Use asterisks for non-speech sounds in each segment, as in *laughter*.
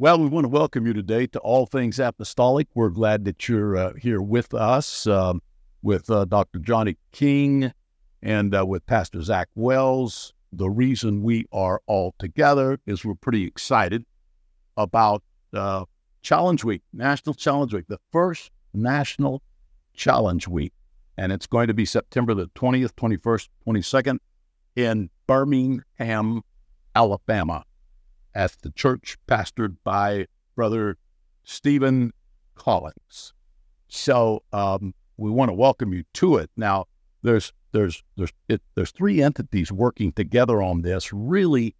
Well, we want to welcome you today to All Things Apostolic. We're glad that you're uh, here with us, um, with uh, Dr. Johnny King and uh, with Pastor Zach Wells. The reason we are all together is we're pretty excited about uh, Challenge Week, National Challenge Week, the first National Challenge Week. And it's going to be September the 20th, 21st, 22nd in Birmingham, Alabama at the church pastored by Brother Stephen Collins. So um, we want to welcome you to it. Now, there's there's there's it, there's three entities working together on this. Really,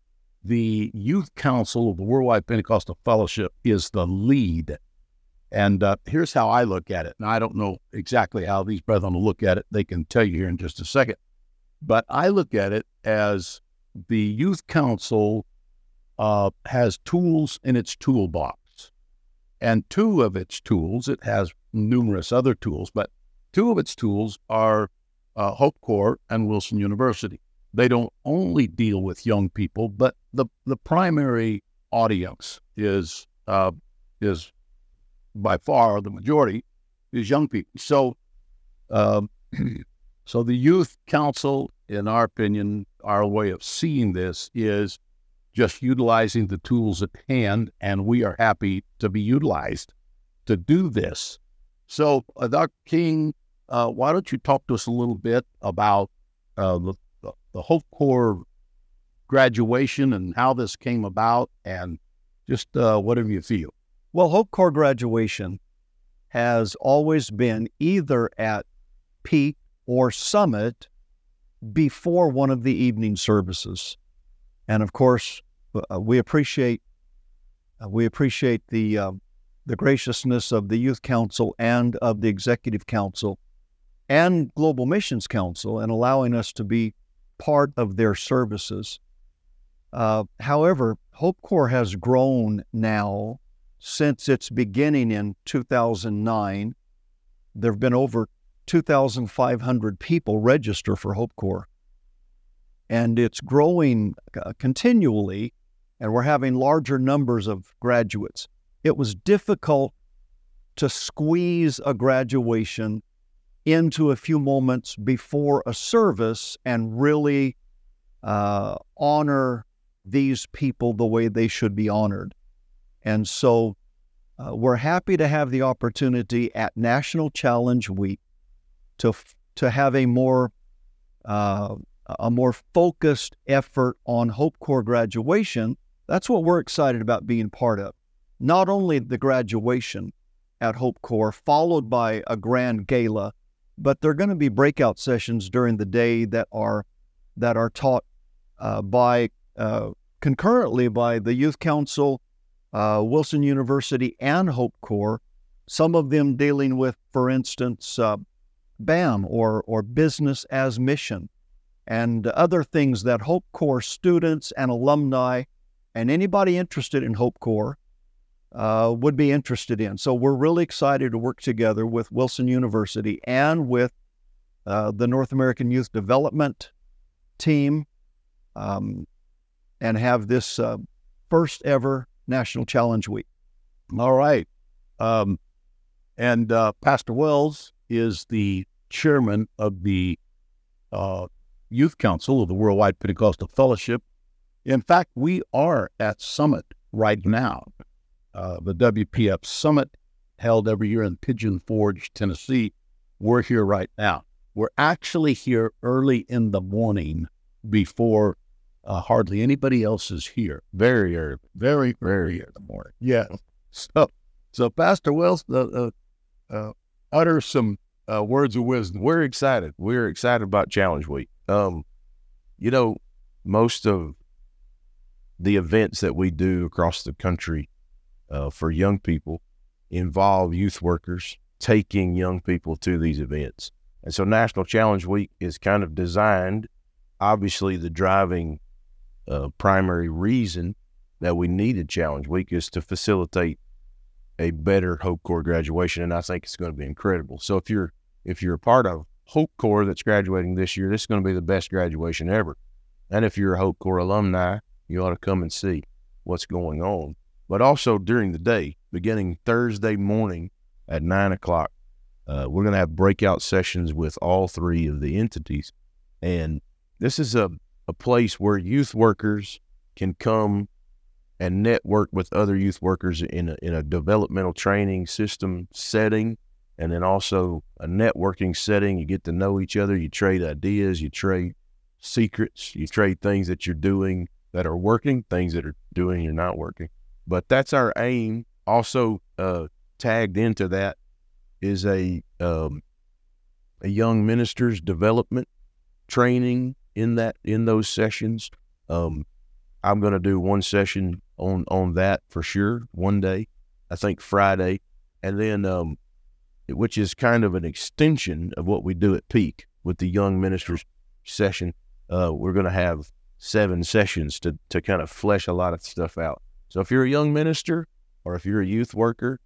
the Youth Council of the Worldwide Pentecostal Fellowship is the lead. And uh, here's how I look at it. Now, I don't know exactly how these brethren will look at it. They can tell you here in just a second. But I look at it as the Youth Council uh, has tools in its toolbox. And two of its tools, it has numerous other tools, but two of its tools are uh, Hope Corps and Wilson University. They don't only deal with young people, but the, the primary audience is uh, is by far the majority is young people. So, um, *clears throat* so the youth council, in our opinion, our way of seeing this is just utilizing the tools at hand, and we are happy to be utilized to do this. So, uh, Dr. King, uh, why don't you talk to us a little bit about uh, the, the Hope Corps graduation and how this came about, and just uh, whatever you feel. Well, Hope Corps graduation has always been either at peak or summit before one of the evening services. And of course, uh, we appreciate uh, we appreciate the uh, the graciousness of the Youth Council and of the Executive Council and Global Missions Council in allowing us to be part of their services. Uh, however, Hope Corps has grown now since its beginning in 2009. There have been over 2,500 people register for Hope Corps. And it's growing uh, continually and we're having larger numbers of graduates. It was difficult to squeeze a graduation into a few moments before a service and really uh, honor these people the way they should be honored. And so uh, we're happy to have the opportunity at National Challenge Week to, to have a more uh, a more focused effort on Hope Corps graduation that's what we're excited about being part of. Not only the graduation at Hope Corps, followed by a grand gala, but there are going to be breakout sessions during the day that are that are taught uh, by uh, concurrently by the Youth Council, uh, Wilson University, and Hope Corps. Some of them dealing with, for instance, uh, BAM or or business as mission, and other things that Hope Corps students and alumni and anybody interested in Hope Corps uh, would be interested in. So we're really excited to work together with Wilson University and with uh, the North American Youth Development Team um, and have this uh, first ever National Challenge Week. All right. Um, and uh, Pastor Wells is the chairman of the uh, Youth Council of the Worldwide Pentecostal Fellowship in fact, we are at Summit right now. Uh, the WPF Summit held every year in Pigeon Forge, Tennessee. We're here right now. We're actually here early in the morning before uh, hardly anybody else is here. Very early, very, very early in the morning. Yeah. So, so Pastor Wells, uh, uh, uh utter some uh, words of wisdom. We're excited. We're excited about Challenge Week. Um, you know, most of the events that we do across the country uh, for young people involve youth workers taking young people to these events. And so National Challenge Week is kind of designed, obviously, the driving uh, primary reason that we needed Challenge Week is to facilitate a better Hope Corps graduation. And I think it's going to be incredible. So if you're if you're a part of Hope Corps that's graduating this year, this is going to be the best graduation ever. And if you're a Hope Corps alumni, you ought to come and see what's going on. but also during the day, beginning Thursday morning at nine o'clock. Uh, we're going to have breakout sessions with all three of the entities. And this is a, a place where youth workers can come and network with other youth workers in a, in a developmental training system setting and then also a networking setting. You get to know each other, you trade ideas, you trade secrets, you trade things that you're doing that are working, things that are doing you're not working. But that's our aim. Also, uh, tagged into that is a um, a young minister's development training in that in those sessions. Um, I'm going to do one session on on that for sure one day. I think Friday, and then um, which is kind of an extension of what we do at Peak with the young ministers session. Uh, we're going to have seven sessions to to kind of flesh a lot of stuff out. So if you're a young minister or if you're a youth worker,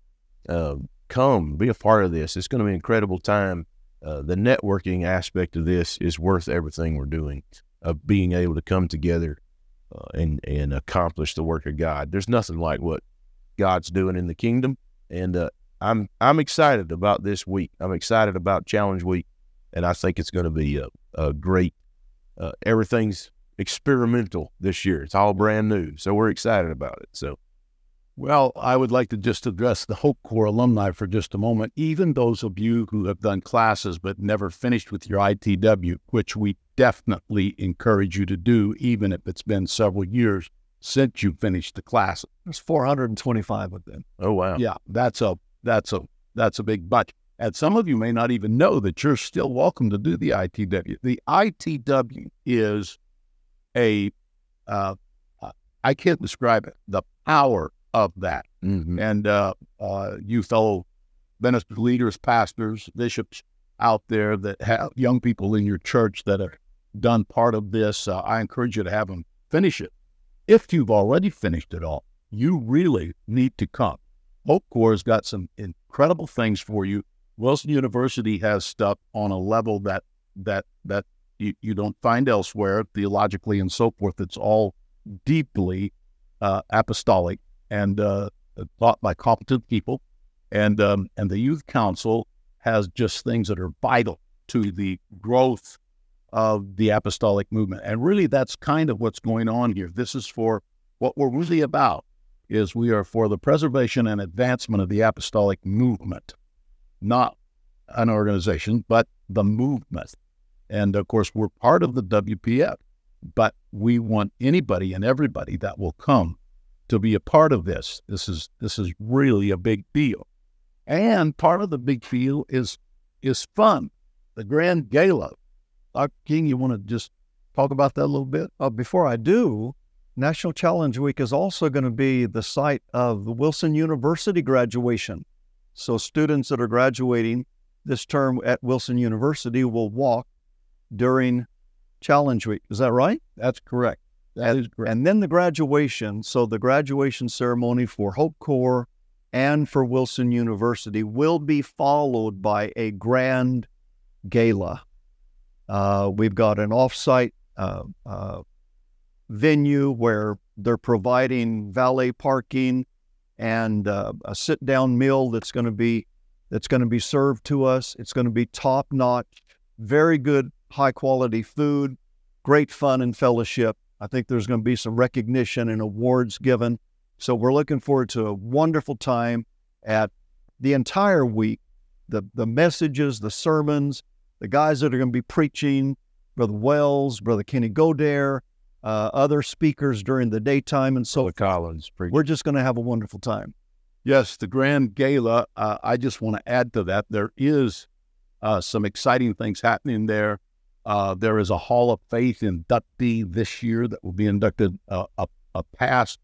uh, come be a part of this. It's going to be an incredible time. Uh, the networking aspect of this is worth everything we're doing. Of being able to come together uh, and and accomplish the work of God. There's nothing like what God's doing in the kingdom, and uh, I'm I'm excited about this week. I'm excited about Challenge Week, and I think it's going to be a, a great. Uh, everything's experimental this year. It's all brand new, so we're excited about it. So well, I would like to just address the Hope Corps alumni for just a moment. Even those of you who have done classes but never finished with your ITW, which we definitely encourage you to do, even if it's been several years since you finished the class. There's 425 of them. Oh wow! Yeah, that's a that's a that's a big bunch. And some of you may not even know that you're still welcome to do the ITW. The ITW is a uh, I can't describe it. The power of that. Mm-hmm. And uh, uh, you fellow ministers, leaders, pastors, bishops out there that have young people in your church that have done part of this, uh, I encourage you to have them finish it. If you've already finished it all, you really need to come. Hope Corps has got some incredible things for you. Wilson University has stuff on a level that that that you, you don't find elsewhere theologically and so forth. It's all deeply uh, apostolic and uh, taught by competent people. And, um, and the youth council has just things that are vital to the growth of the apostolic movement. And really, that's kind of what's going on here. This is for what we're really about is we are for the preservation and advancement of the apostolic movement, not an organization, but the movement. And of course, we're part of the WPF, but we want anybody and everybody that will come to be a part of this. This is this is really a big deal. And part of the big deal is is fun. The grand gala. Dr. King, you want to just talk about that a little bit? Uh, before I do, National Challenge Week is also going to be the site of the Wilson University graduation. So students that are graduating this term at Wilson University will walk during Challenge Week. Is that right? That's correct. That and, and then the graduation. So the graduation ceremony for Hope Corps and for Wilson University will be followed by a grand gala. Uh, we've got an offsite uh, uh, venue where they're providing valet parking and uh, a sit-down meal that's going to be that's going to be served to us. It's going to be top-notch, very good, high-quality food, great fun and fellowship. I think there's going to be some recognition and awards given. So we're looking forward to a wonderful time at the entire week. The the messages, the sermons, the guys that are going to be preaching, Brother Wells, Brother Kenny Godare, uh, other speakers during the daytime, and so Brother Collins. Preaching. We're just going to have a wonderful time. Yes, the grand gala. Uh, I just want to add to that. There is uh, some exciting things happening there. Uh, there is a Hall of Faith inductee this year that will be inducted uh, a, a past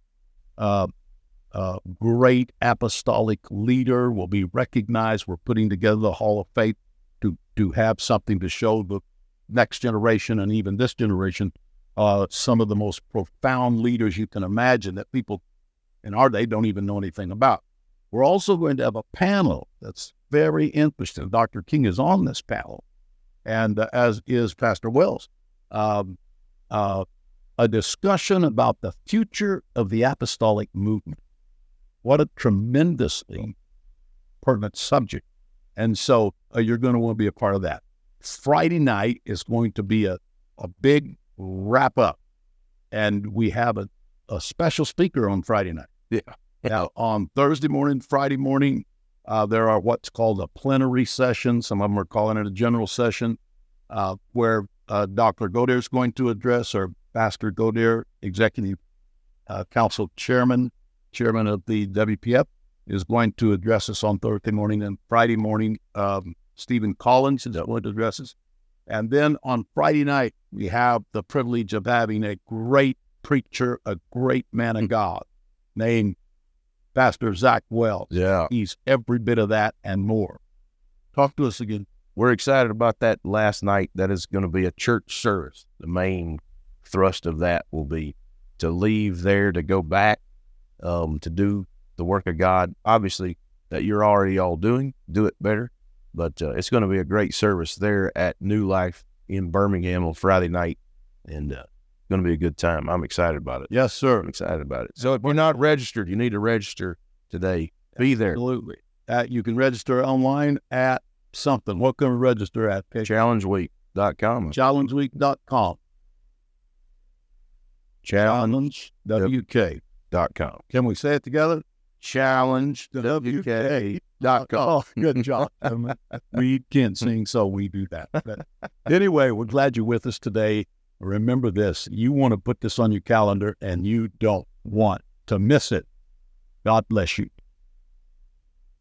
uh, great apostolic leader will be recognized. We're putting together the Hall of Faith to to have something to show the next generation and even this generation uh, some of the most profound leaders you can imagine that people in our day don't even know anything about. We're also going to have a panel that's very interesting. Dr. King is on this panel and uh, as is Pastor Wells, um, uh, a discussion about the future of the apostolic movement. What a tremendously pertinent subject. And so uh, you're going to want to be a part of that. Friday night is going to be a, a big wrap up. And we have a, a special speaker on Friday night. Yeah. *laughs* Now, on Thursday morning, Friday morning, uh, there are what's called a plenary session. Some of them are calling it a general session, uh, where uh, Dr. Goder is going to address, or Pastor Goder, Executive uh, Council Chairman, Chairman of the WPF, is going to address us on Thursday morning. And Friday morning, um, Stephen Collins is going to address us. And then on Friday night, we have the privilege of having a great preacher, a great man of God named Pastor Zach Wells. Yeah. He's every bit of that and more. Talk to us again. We're excited about that last night. That is going to be a church service. The main thrust of that will be to leave there to go back um, to do the work of God. Obviously, that you're already all doing, do it better. But uh, it's going to be a great service there at New Life in Birmingham on Friday night, and uh, going to be a good time. I'm excited about it. Yes, sir. I'm excited about it. So if you're not registered, you need to register today. Be there. Absolutely. Uh, you can register online at something. What can we register at? Okay. Challengeweek.com. ChallengeWeek.com. Challenge Challenge WK. dot com. Can we say it together? Challenge WK. dot com. *laughs* Good job. We can't sing, so we do that. But anyway, we're glad you're with us today. Remember this you want to put this on your calendar and you don't want to miss it. God bless you.